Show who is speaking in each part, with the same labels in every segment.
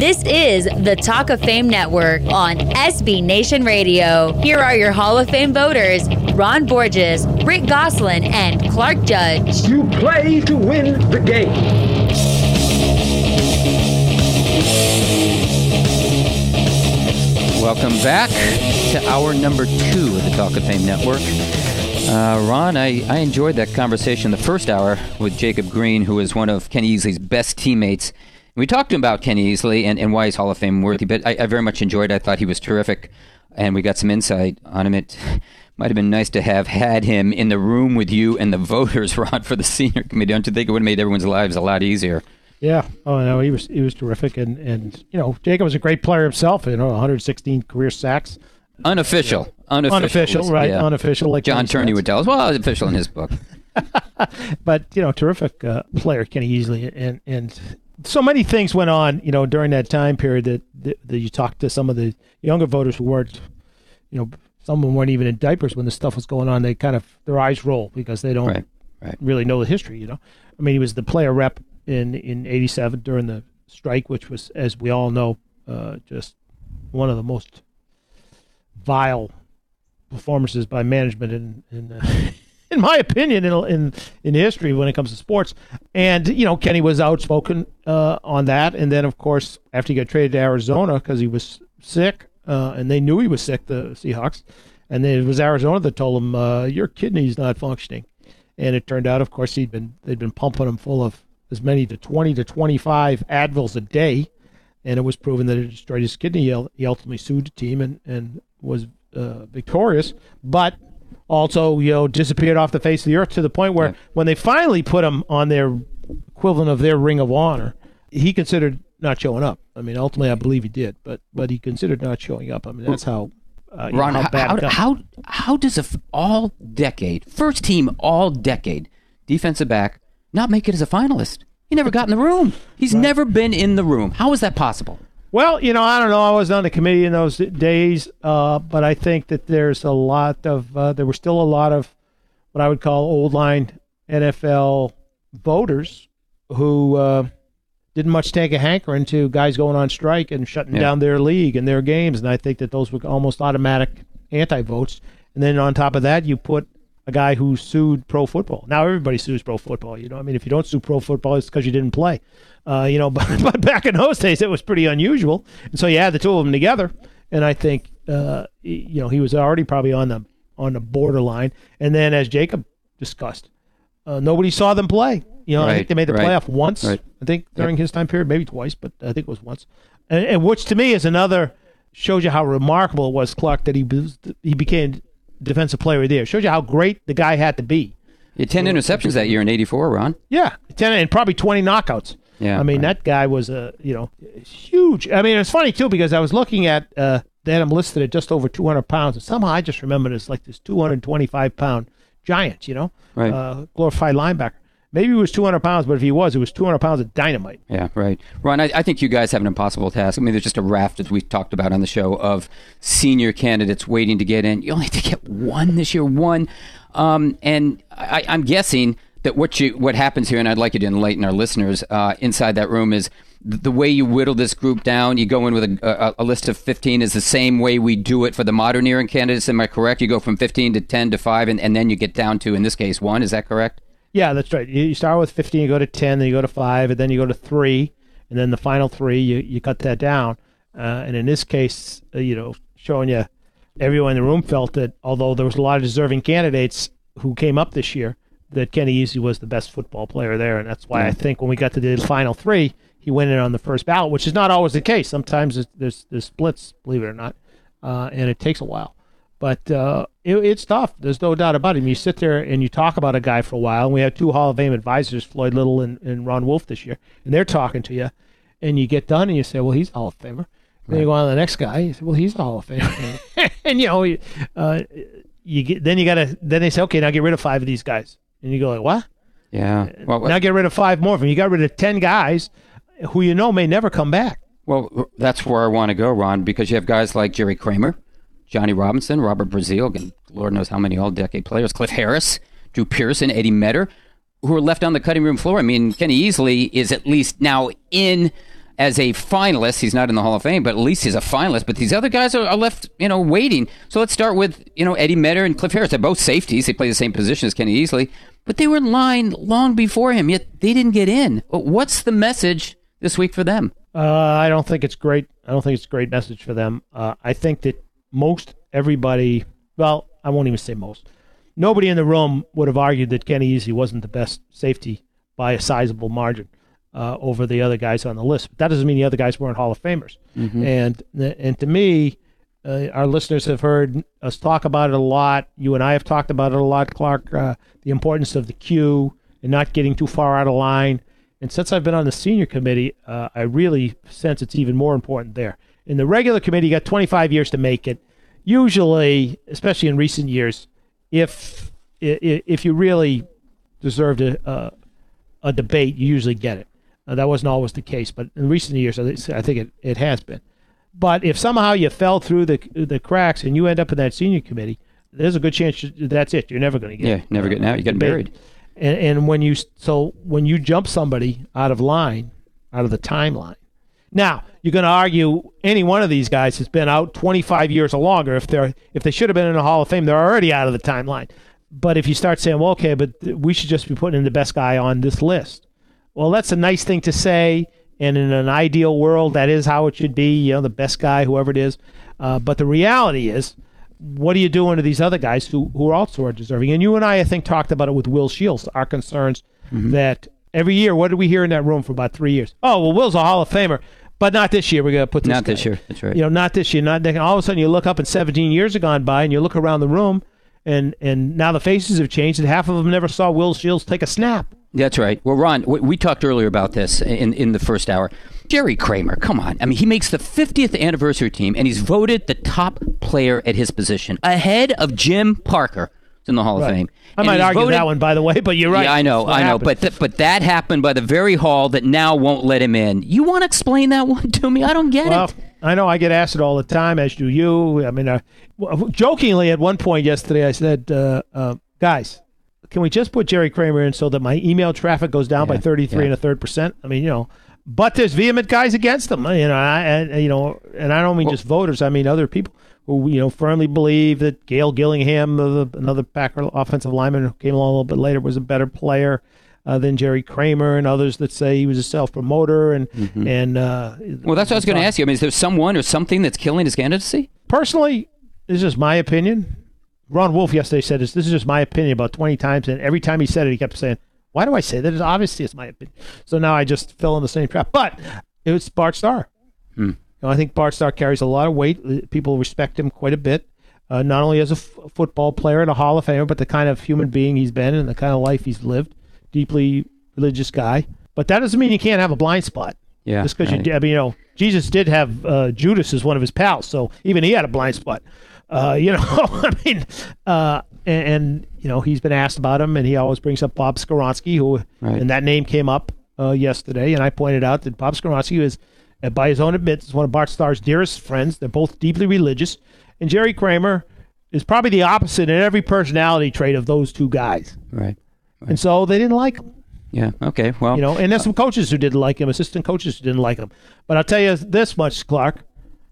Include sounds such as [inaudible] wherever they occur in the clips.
Speaker 1: This is the Talk of Fame Network on SB Nation Radio. Here are your Hall of Fame voters Ron Borges, Rick Gosselin, and Clark Judge.
Speaker 2: You play to win the game.
Speaker 3: Welcome back to hour number two of the Talk of Fame Network. Uh, Ron, I, I enjoyed that conversation the first hour with Jacob Green, who is one of Kenny Easley's best teammates. We talked to him about Kenny Easley and, and why he's Hall of Fame worthy, but I, I very much enjoyed it. I thought he was terrific, and we got some insight on him. It [laughs] might have been nice to have had him in the room with you and the [laughs] voters, Ron, for the senior committee. Don't you think it would have made everyone's lives a lot easier?
Speaker 4: Yeah. Oh no, he was he was terrific, and and you know Jacob was a great player himself. You know, 116 career sacks.
Speaker 3: Unofficial, unofficial,
Speaker 4: Unofficial, right?
Speaker 3: Yeah.
Speaker 4: Unofficial, like
Speaker 3: John Turney would tell us. Well, official in his book. [laughs]
Speaker 4: but you know, terrific uh, player, Kenny Easley, and and so many things went on, you know, during that time period that, that, that you talked to some of the younger voters who weren't, you know, some of them weren't even in diapers when this stuff was going on. They kind of their eyes roll because they don't
Speaker 3: Right, right.
Speaker 4: really know the history. You know, I mean, he was the player rep in in '87 during the strike, which was, as we all know, uh, just one of the most vile performances by management in in, uh, [laughs] in my opinion in, in in history when it comes to sports. And you know, Kenny was outspoken uh, on that. And then, of course, after he got traded to Arizona because he was sick, uh, and they knew he was sick, the Seahawks, and then it was Arizona that told him uh, your kidney's not functioning. And it turned out, of course, he'd been they'd been pumping him full of as many to twenty to twenty five Advils a day, and it was proven that it destroyed his kidney. He, ultimately sued the team and and was uh, victorious, but also you know disappeared off the face of the earth to the point where
Speaker 3: Right.
Speaker 4: when they finally put him on their equivalent of their ring of honor, he considered not showing up. I mean, ultimately, I believe he did, but but he considered not showing up. I mean, that's how. Uh, you know,
Speaker 3: Ron,
Speaker 4: how
Speaker 3: how, how, how, does a f- all decade, first team all decade defensive back not make it as a finalist? He never got in the room. He's never been in the room. How is that possible?
Speaker 4: Well, you know, I don't know. I was on the committee in those days, uh, but I think that there's a lot of uh, there were still a lot of what I would call old line NFL voters who uh, didn't much take a hankering to guys going on strike and shutting
Speaker 3: Yeah.
Speaker 4: down their league and their games, and I think that those were almost automatic anti-votes. And then on top of that, you put a guy who sued pro football. Now everybody sues pro football. You know, I mean, if you don't sue pro football, it's because you didn't play. Uh, you know, [laughs] but, but back in those days, it was pretty unusual. And so you add the two of them together, and I think uh, you know he was already probably on the on the borderline. And then, as Jacob discussed, uh, nobody saw them play. You know, I think they made the
Speaker 3: right,
Speaker 4: playoff once.
Speaker 3: right.
Speaker 4: I think during his time period, maybe twice, but I think it was once. And, and which to me is another shows you how remarkable it was, Clark, that he was, he became defensive player of the year. Shows you how great the guy had to be.
Speaker 3: He had 10 interceptions that year in 84, Ron.
Speaker 4: Yeah, ten and probably twenty knockouts.
Speaker 3: Yeah,
Speaker 4: I mean
Speaker 3: right.
Speaker 4: that guy was a you know huge. I mean it's funny too because I was looking at uh, they had him listed at just over two hundred pounds, and somehow I just remembered it's like this two hundred twenty five pound giant. You know,
Speaker 3: Right.
Speaker 4: uh, glorified linebacker. Maybe he was two hundred pounds, but if he was, it was two hundred pounds of dynamite.
Speaker 3: Yeah, right. Ron, I, I think you guys have an impossible task. I mean, there's just a raft, as we talked about on the show, of senior candidates waiting to get in. You only have to get one this year, one. Um, and I, I'm guessing that what you what happens here, and I'd like you to enlighten our listeners uh, inside that room, is th- the way you whittle this group down. You go in with a, a, a list of 15 is the same way we do it for the modern era candidates. Am I correct? You go from 15 to 10 to 5, and, and then you get down to, in this case, one. Is that correct?
Speaker 4: Yeah, that's right. You you start with 15, you go to 10, then you go to 5, and then you go to 3, and then the final 3, you, you cut that down. Uh, and in this case, uh, you know, showing you everyone in the room felt that although there was a lot of deserving candidates who came up this year, that Kenny Easley was the best football player there. And that's why I think when we got to the final 3, he went in on the first ballot, which is not always the case. Sometimes there's, there's, there's splits, believe it or not, uh, and it takes a while. But uh, it, it's tough. There's no doubt about it. you sit there and you talk about a guy for a while. And we have two Hall of Fame advisors, Floyd Little and, and Ron Wolf, this year, and they're talking to you. And you get done and you say, "Well, he's a Hall of Famer." Then you go on to the next guy. You say, "Well, he's a Hall of Famer." [laughs] and you know, you, uh, you get then you gotta then they say, "Okay, now get rid of five of these guys." And you go like, "What?"
Speaker 3: Yeah. Well,
Speaker 4: now get rid of five more of them. You got rid of ten guys who you know may never come back.
Speaker 3: Well, that's where I want to go, Ron, because you have guys like Jerry Kramer, Johnny Robinson, Robert Brazile, and Lord knows how many all-decade players, Cliff Harris, Drew Pearson, Eddie Meador, who are left on the cutting room floor. I mean, Kenny Easley is at least now in as a finalist. He's not in the Hall of Fame, but at least he's a finalist. But these other guys are, are left, you know, waiting. So let's start with, you know, Eddie Meador and Cliff Harris. They're both safeties. They play the same position as Kenny Easley, but they were in line long before him, yet they didn't get in. What's the message this week for them?
Speaker 4: Uh, I don't think it's great. I don't think it's a great message for them. Uh, I think that most everybody, well, I won't even say most. Nobody in the room would have argued that Kenny Easley wasn't the best safety by a sizable margin uh, over the other guys on the list. But that doesn't mean the other guys weren't Hall of Famers. Mm-hmm. And and to me, uh, our listeners have heard us talk about it a lot. You and I have talked about it a lot, Clark. Uh, the importance of the queue and not getting too far out of line. And since I've been on the senior committee, uh, I really sense it's even more important there. In the regular committee, you got 25 years to make it. Usually, especially in recent years, if if you really deserved a, a debate, you usually get it. Uh, that wasn't always the case, but in recent years, I think it, it has been. But if somehow you fell through the the cracks and you end up in that senior committee, there's a good chance that's it. You're never going to get.
Speaker 3: Yeah, never getting out. You get buried.
Speaker 4: And, and when you so when you jump somebody out of line, out of the timeline, now you're going to argue any one of these guys has been out 25 years or longer. If they're if they should have been in the Hall of Fame, they're already out of the timeline. But if you start saying, well, okay, but we should just be putting in the best guy on this list, well, that's a nice thing to say. And in an ideal world, that is how it should be. You know, the best guy, whoever it is. Uh, but the reality is, what are you doing to these other guys who, who also are deserving? And you and I, I think, talked about it with Will Shields, our concerns mm-hmm. that every year, what did we hear in that room for about three years? Oh, well, Will's a Hall of Famer, but not this year. We're going to put this
Speaker 3: Not
Speaker 4: guy.
Speaker 3: this year. That's right.
Speaker 4: You know, not this year. Not all of a sudden you look up and 17 years have gone by and you look around the room and, and now the faces have changed and half of them never saw Will Shields take a snap.
Speaker 3: That's right. Well, Ron, we talked earlier about this in, in the first hour. Jerry Kramer, come on. I mean, he makes the 50th anniversary team, and he's voted the top player at his position, ahead of Jim Parker in the Hall
Speaker 4: right.
Speaker 3: of Fame.
Speaker 4: I
Speaker 3: and
Speaker 4: might argue voted, that one, by the way, but you're right.
Speaker 3: Yeah, I know, I know, but th- but that happened by the very hall that now won't let him in. You want to explain that one to me? I don't get
Speaker 4: well,
Speaker 3: it.
Speaker 4: I know I get asked it all the time, as do you. I mean, uh, jokingly at one point yesterday, I said, uh, uh, "Guys, can we just put Jerry Kramer in so that my email traffic goes down yeah, by 33 yeah. and a third percent? I mean, you know, but there's vehement guys against them, you know, I, and, you know, and I don't mean well, just voters. I mean other people who you know firmly believe that Gale Gillingham, another Packer offensive lineman who came along a little bit later, was a better player. Uh, than Jerry Kramer and others that say he was a self promoter and
Speaker 3: mm-hmm.
Speaker 4: and uh,
Speaker 3: well, that's what I was going to ask you. I mean, is there someone or something that's killing his candidacy?
Speaker 4: Personally, this is my opinion. Ron Wolf yesterday said this. This is just my opinion about 20 times, and every time he said it, he kept saying, "Why do I say that? It's obviously it's my opinion." So now I just fell in the same trap. But it was Bart Starr.
Speaker 3: Hmm. You
Speaker 4: know, I think Bart Starr carries a lot of weight. People respect him quite a bit, uh, not only as a f- football player and a Hall of Famer, but the kind of human being he's been and the kind of life he's lived. Deeply religious guy. But that doesn't mean you can't have a blind spot.
Speaker 3: Yeah.
Speaker 4: Just because right. you, I mean, you know, Jesus did have uh, Judas as one of his pals, so even he had a blind spot. Uh, you know, [laughs] I mean, uh, and, and, you know he's been asked about him, and he always brings up Bob Skoronski, who right. and that name came up uh, yesterday, and I pointed out that Bob Skoronski is, uh, by his own admittance, one of Bart Starr's dearest friends. They're both deeply religious, and Jerry Kramer is probably the opposite in every personality trait of those two guys.
Speaker 3: Right.
Speaker 4: right. And so they didn't like him.
Speaker 3: Yeah. Okay. Well,
Speaker 4: you know, and there's some coaches who didn't like him, assistant coaches who didn't like him. But I'll tell you this much, Clark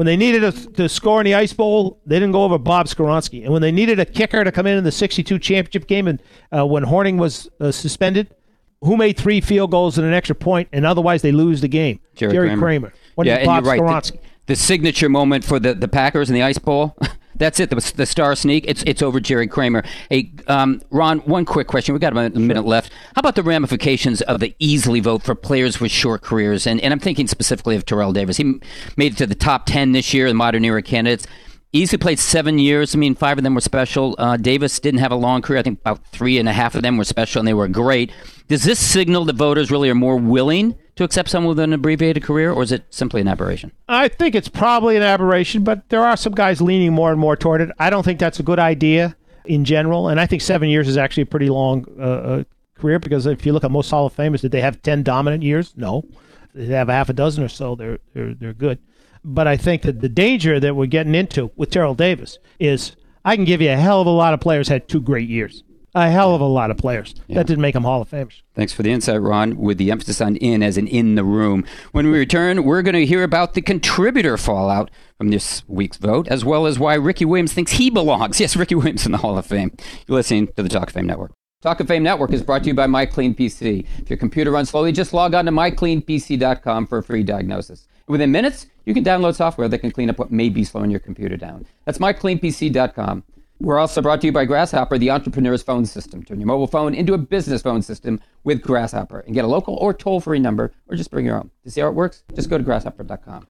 Speaker 4: when they needed a, to score in the Ice Bowl, they didn't go over Bob Skoronski. And when they needed a kicker to come in in the 62 championship game and uh, when Hornung was uh, suspended, who made three field goals and an extra point, and otherwise they lose the game?
Speaker 3: Jerry,
Speaker 4: Jerry
Speaker 3: Kramer.
Speaker 4: Kramer.
Speaker 3: Yeah,
Speaker 4: Bob
Speaker 3: and you're right. The, the, signature moment for the, the Packers in the Ice Bowl. [laughs] That's it. The, the Starr sneak. It's it's over Jerry Kramer. Hey, um, Ron. One quick question. We got about a minute left. How about the ramifications of the Easley vote for players with short careers? And and I'm thinking specifically of Terrell Davis. He made it to the top ten this year, the modern era candidates. Easley played seven years. I mean, five of them were special. Uh, Davis didn't have a long career. I think about three and a half of them were special, and they were great. Does this signal that voters really are more willing to accept someone with an abbreviated career, or is it simply an aberration?
Speaker 4: I think it's probably an aberration, but there are some guys leaning more and more toward it. I don't think that's a good idea in general, and I think seven years is actually a pretty long uh, uh career because if you look at most Hall of Famers, did they have ten dominant years? No, they have a half a dozen or so. They're they're they're good. But I think that the danger that we're getting into with Terrell Davis is I can give you a hell of a lot of players had two great years. A hell of a lot of players. That didn't make them Hall of Famers.
Speaker 3: Thanks for the insight, Ron, with the emphasis on in as an in the room. When we return, we're going to hear about the contributor fallout from this week's vote, as well as why Ricky Williams thinks he belongs. [laughs] Yes, Ricky Williams in the Hall of Fame. You're listening to the Talk of Fame Network. Talk of Fame Network is brought to you by MyCleanPC. If your computer runs slowly, just log on to mycleanpc.com for a free diagnosis. Within minutes, you can download software that can clean up what may be slowing your computer down. That's mycleanpc.com. We're also brought to you by Grasshopper, the entrepreneur's phone system. Turn your mobile phone into a business phone system with Grasshopper and get a local or toll free number or just bring your own. To see how it works, just go to grasshopper.com.